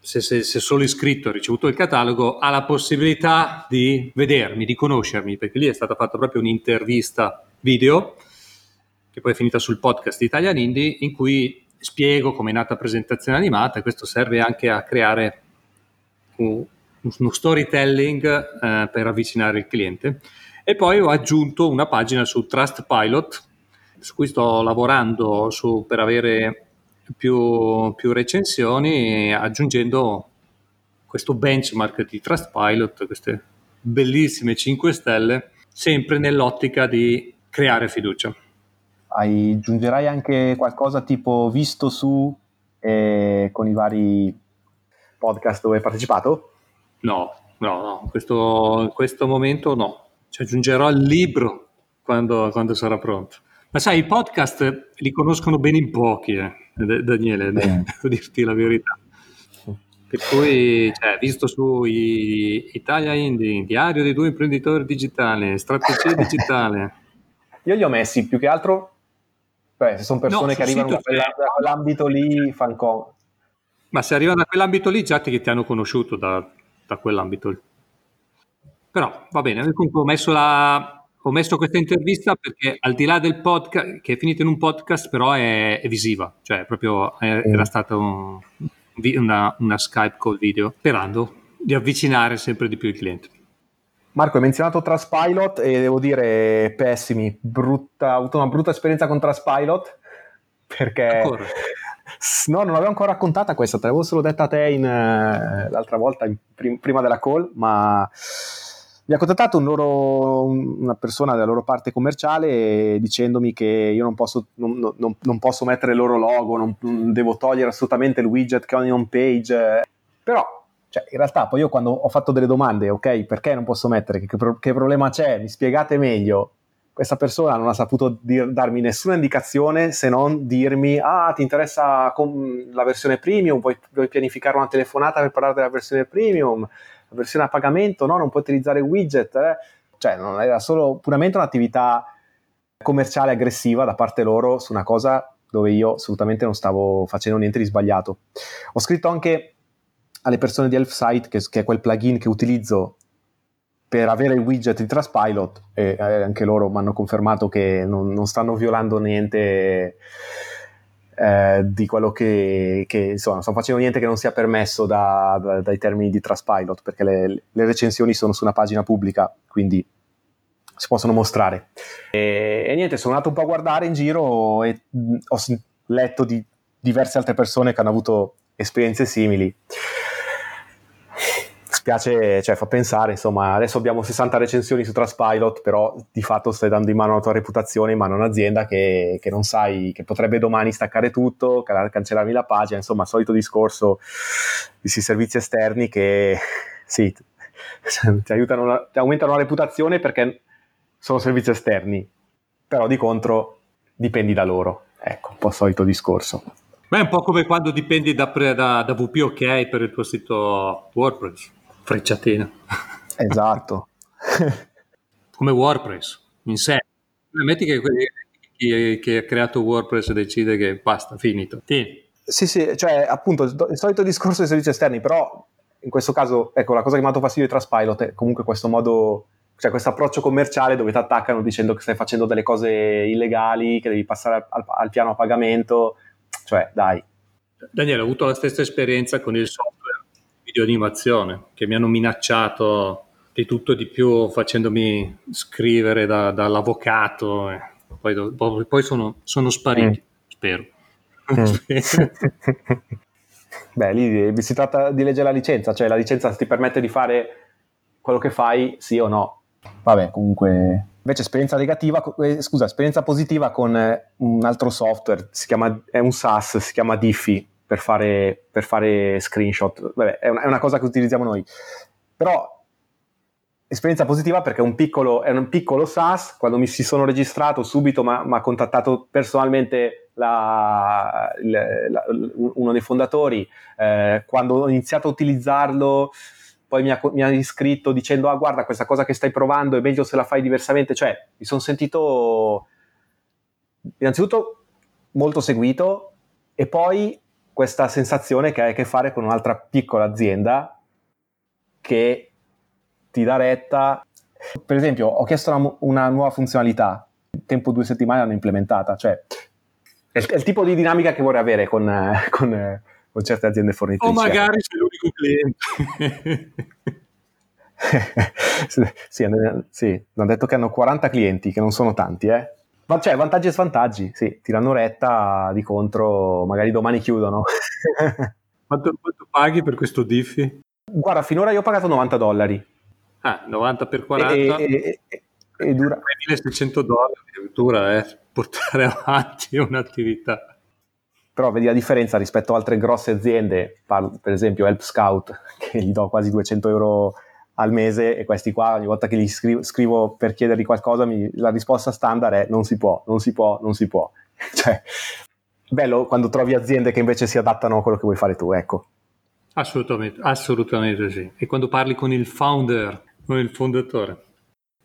se, se, se, solo iscritto ha ricevuto il catalogo, ha la possibilità di vedermi, di conoscermi, perché lì è stata fatta proprio un'intervista video, che poi è finita sul podcast Italian Indie, in cui spiego come è nata la presentazione animata e questo serve anche a creare un, uno storytelling eh, per avvicinare il cliente. E poi ho aggiunto una pagina su Trustpilot, su cui sto lavorando su, per avere più, più, recensioni, aggiungendo questo benchmark di Trustpilot, queste bellissime 5 stelle, sempre nell'ottica di creare fiducia. Aggiungerai anche qualcosa tipo visto su eh, con i vari podcast dove hai partecipato? No, no, no, questo, in questo momento no. Ci aggiungerò il libro quando, quando, sarà pronto. Ma sai, i podcast li conoscono bene in pochi, eh, Daniele, devo dirti la verità. Per cui, cioè, visto su Italia Indie, Diario dei due imprenditori digitali, Strategia digitale. Io li ho messi più che altro, beh, se sono persone no, che arrivano da, quella, da, quell'ambito lì, fan con. Ma se arrivano da quell'ambito lì, già ti, ti hanno conosciuto da, da quell'ambito lì. Però va bene, comunque ho messo, la, ho messo questa intervista perché al di là del podcast, che è finita in un podcast, però è, è visiva, cioè proprio è, era stata un, una, una Skype call video, sperando di avvicinare sempre di più il cliente. Marco, hai menzionato Traspilot e devo dire pessimi, brutta, ho avuto una brutta esperienza con Traspilot perché... Ancora. No, non l'avevo ancora raccontata questa, te l'avevo solo detta a te in, uh, l'altra volta, in, prim- prima della call, ma mi ha contattato un loro, una persona della loro parte commerciale dicendomi che io non posso, non, non, non posso mettere il loro logo, non, devo togliere assolutamente il widget che ho in home page. Però, cioè, in realtà, poi io quando ho fatto delle domande, ok, perché non posso mettere? Che, che problema c'è? Mi spiegate meglio. Questa persona non ha saputo dir, darmi nessuna indicazione se non dirmi: Ah, ti interessa la versione premium? Vuoi, vuoi pianificare una telefonata per parlare della versione premium? la versione a pagamento, no, non puoi utilizzare widget, eh? cioè non era solo puramente un'attività commerciale aggressiva da parte loro su una cosa dove io assolutamente non stavo facendo niente di sbagliato. Ho scritto anche alle persone di Elfsight, che, che è quel plugin che utilizzo per avere il widget di Traspilot, e eh, anche loro mi hanno confermato che non, non stanno violando niente eh, di quello che, che insomma sto facendo niente che non sia permesso da, da, dai termini di Traspilot perché le, le, recensioni sono su una pagina pubblica quindi si possono mostrare. E, e niente sono andato un po' a guardare in giro e mh, ho letto di diverse altre persone che hanno avuto esperienze simili spiace, cioè fa pensare, insomma, adesso abbiamo 60 recensioni su Traspilot, però di fatto stai dando in mano la tua reputazione, in mano a un'azienda che, che non sai, che potrebbe domani staccare tutto, cancellarmi la pagina, insomma, solito discorso di servizi esterni che sì, ti, aiutano, ti aumentano la reputazione perché sono servizi esterni, però di contro dipendi da loro. Ecco, un po' solito discorso. Beh, è un po' come quando dipendi da, da, da VP OK per il tuo sito WordPress frecciatina. Esatto. Come WordPress, in sé. Metti che chi, chi ha creato WordPress decide che basta, finito. Tieni. Sì, sì, cioè appunto il solito discorso dei servizi esterni, però in questo caso, ecco, la cosa che mi ha dato fastidio di Traspilot è comunque questo modo cioè questo approccio commerciale dove ti attaccano dicendo che stai facendo delle cose illegali, che devi passare al, al piano a pagamento, cioè dai. Daniele, ho avuto la stessa esperienza con il software video animazione, che mi hanno minacciato di tutto e di più facendomi scrivere da, dall'avvocato, poi, poi sono, sono, spariti, mm. spero. Mm. Beh, lì si tratta di leggere la licenza, cioè la licenza ti permette di fare quello che fai, sì o no. Vabbè, comunque. Invece esperienza negativa, eh, scusa, esperienza positiva con eh, un altro software, si chiama, è un SaaS, si chiama Diffy, per fare, per fare screenshot. Vabbè, è una, è una cosa che utilizziamo noi. Però esperienza positiva perché è un piccolo, è un piccolo SaaS, quando mi si sono registrato subito mi ha contattato personalmente la, la, la, uno dei fondatori, eh, quando ho iniziato a utilizzarlo poi mi ha, mi ha, iscritto dicendo ah guarda questa cosa che stai provando è meglio se la fai diversamente, cioè mi sono sentito innanzitutto molto seguito e poi questa sensazione che hai a che fare con un'altra piccola azienda che ti dà retta. Per esempio ho chiesto una, una nuova funzionalità, tempo due settimane l'hanno implementata, cioè è il, è il tipo di dinamica che vorrei avere con, con con certe aziende fornitrici. O magari sei l'unico cliente. sì, sì, hanno detto che hanno 40 clienti, che non sono tanti, eh. Ma cioè, vantaggi e svantaggi, sì, ti danno retta di contro, magari domani chiudono. quanto, quanto, paghi per questo Diffy? Guarda, finora io ho pagato 90 dollari. Ah, 90 per 40? E, e, e, e dura... 1600 dollari addirittura, eh, portare avanti un'attività però vedi la differenza rispetto a altre grosse aziende, per esempio Help Scout, che gli do quasi 200 euro al mese e questi qua ogni volta che gli scrivo, scrivo per chiedergli qualcosa mi, la risposta standard è non si può, non si può, non si può. cioè, bello quando trovi aziende che invece si adattano a quello che vuoi fare tu, ecco. Assolutamente, assolutamente sì. E quando parli con il founder, con il fondatore.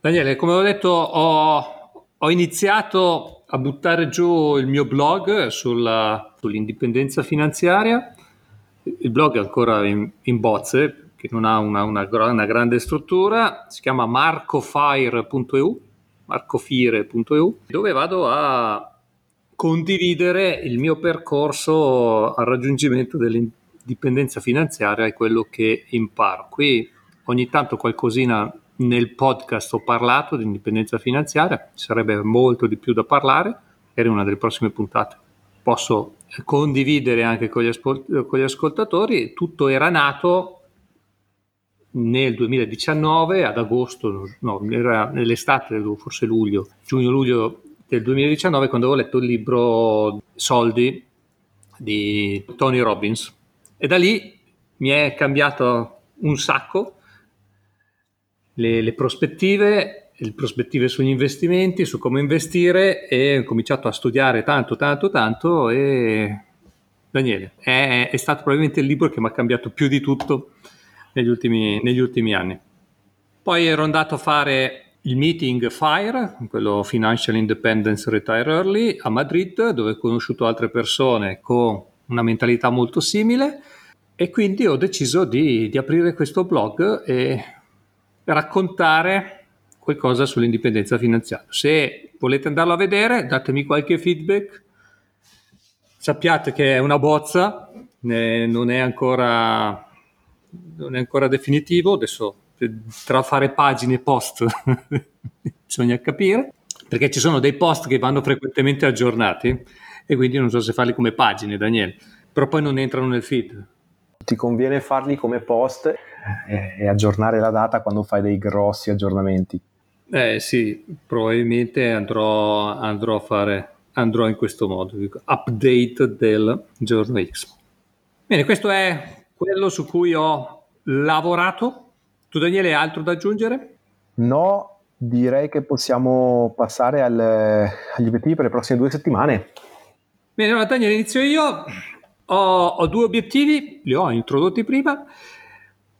Daniele, come ho detto, ho, ho iniziato a buttare giù il mio blog sulla, sull'indipendenza finanziaria. Il blog è ancora in, in bozze, che non ha una, una, una, grande struttura, si chiama marcofire.eu, marcofire.eu, dove vado a condividere il mio percorso al raggiungimento dell'indipendenza finanziaria e quello che imparo. Qui ogni tanto qualcosina nel podcast ho parlato di indipendenza finanziaria, ci sarebbe molto di più da parlare, era una delle prossime puntate. Posso condividere anche con gli, ascol- con gli ascoltatori, tutto era nato nel 2019, ad agosto, no, era nell'estate, forse luglio, giugno-luglio del 2019, quando ho letto il libro Soldi di Tony Robbins. E da lì mi è cambiato un sacco le, le prospettive, le prospettive sugli investimenti, su come investire e ho cominciato a studiare tanto, tanto, tanto e Daniele, è, è stato probabilmente il libro che mi ha cambiato più di tutto negli ultimi, negli ultimi anni. Poi ero andato a fare il meeting FIRE, quello Financial Independence Retire Early, a Madrid, dove ho conosciuto altre persone con una mentalità molto simile e quindi ho deciso di, di aprire questo blog e raccontare qualcosa sull'indipendenza finanziaria. Se volete andarlo a vedere, datemi qualche feedback. Sappiate che è una bozza, eh, non, è ancora, non è ancora definitivo. Adesso tra fare pagine e post bisogna capire, perché ci sono dei post che vanno frequentemente aggiornati e quindi non so se farli come pagine, Daniele, però poi non entrano nel feed. Ti conviene farli come post e, e aggiornare la data quando fai dei grossi aggiornamenti. Eh sì, probabilmente andrò, andrò a fare andrò in questo modo, update del giorno X. Bene, questo è quello su cui ho lavorato. Tu Daniele, hai altro da aggiungere? No, direi che possiamo passare al, agli obiettivi per le prossime due settimane. Bene, allora Daniele, inizio io. Ho, ho due obiettivi, li ho introdotti prima.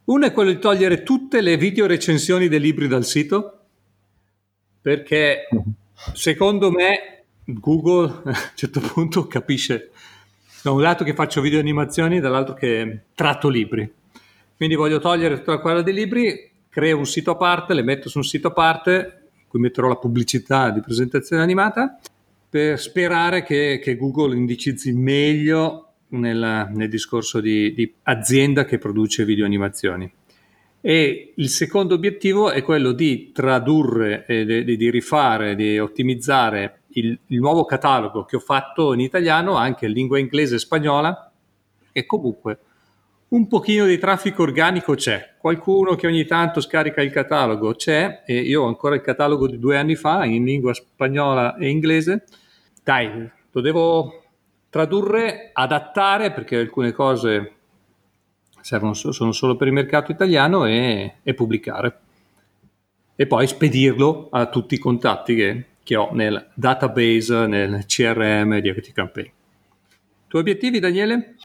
Uno è quello di togliere tutte le video recensioni dei libri dal sito, perché secondo me Google a un certo punto capisce da un lato che faccio video animazioni, dall'altro che tratto libri. Quindi voglio togliere tutta quella dei libri creo un sito a parte, le metto su un sito a parte, cui metterò la pubblicità di presentazione animata, per sperare che, che Google indicizzi meglio nel, nel discorso di, di azienda che produce video animazioni. E il secondo obiettivo è quello di tradurre, eh, di, di, rifare, di ottimizzare il, il, nuovo catalogo che ho fatto in italiano anche in lingua inglese e spagnola e comunque un pochino di traffico organico c'è. Qualcuno che ogni tanto scarica il catalogo c'è e io ho ancora il catalogo di due anni fa in lingua spagnola e inglese. Dai, lo devo tradurre, adattare perché alcune cose servono, sono solo per il mercato italiano e, e, pubblicare. E poi spedirlo a tutti i contatti che, che ho nel database, nel CRM di Active Campaign. Tuoi obiettivi, Daniele?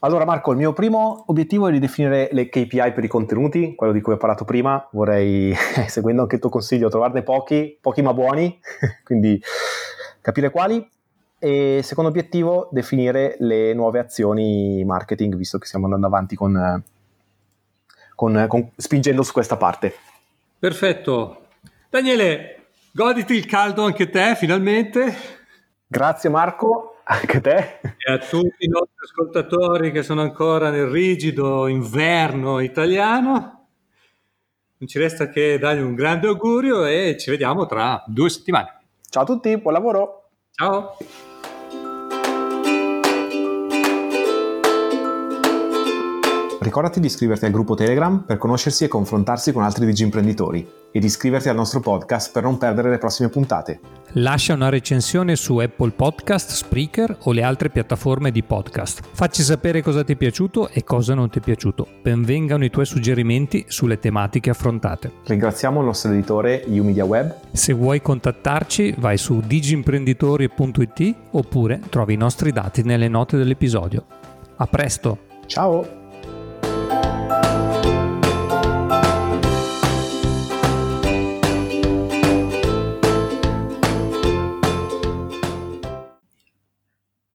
Allora Marco, il mio primo obiettivo è ridefinire le KPI per i contenuti, quello di cui ho parlato prima, vorrei, seguendo anche il tuo consiglio, trovarne pochi, pochi ma buoni, quindi capire quali e secondo obiettivo, definire le nuove azioni marketing, visto che stiamo andando avanti con, con, con, spingendo su questa parte. Perfetto. Daniele, goditi il caldo anche te, finalmente. Grazie Marco, anche te. E a tutti i nostri ascoltatori che sono ancora nel rigido inverno italiano. Non ci resta che dargli un grande augurio e ci vediamo tra due settimane. Ciao a tutti, buon lavoro. Ciao. Ricordati di iscriverti al gruppo Telegram per conoscersi e confrontarsi con altri digimprenditori e di iscriverti al nostro podcast per non perdere le prossime puntate. Lascia una recensione su Apple Podcast, Spreaker o le altre piattaforme di podcast. Facci sapere cosa ti è piaciuto e cosa non ti è piaciuto. Benvengano i tuoi suggerimenti sulle tematiche affrontate. Ringraziamo il nostro editore Umedia Web. Se vuoi contattarci vai su digimprenditori.it oppure trovi i nostri dati nelle note dell'episodio. A presto! Ciao!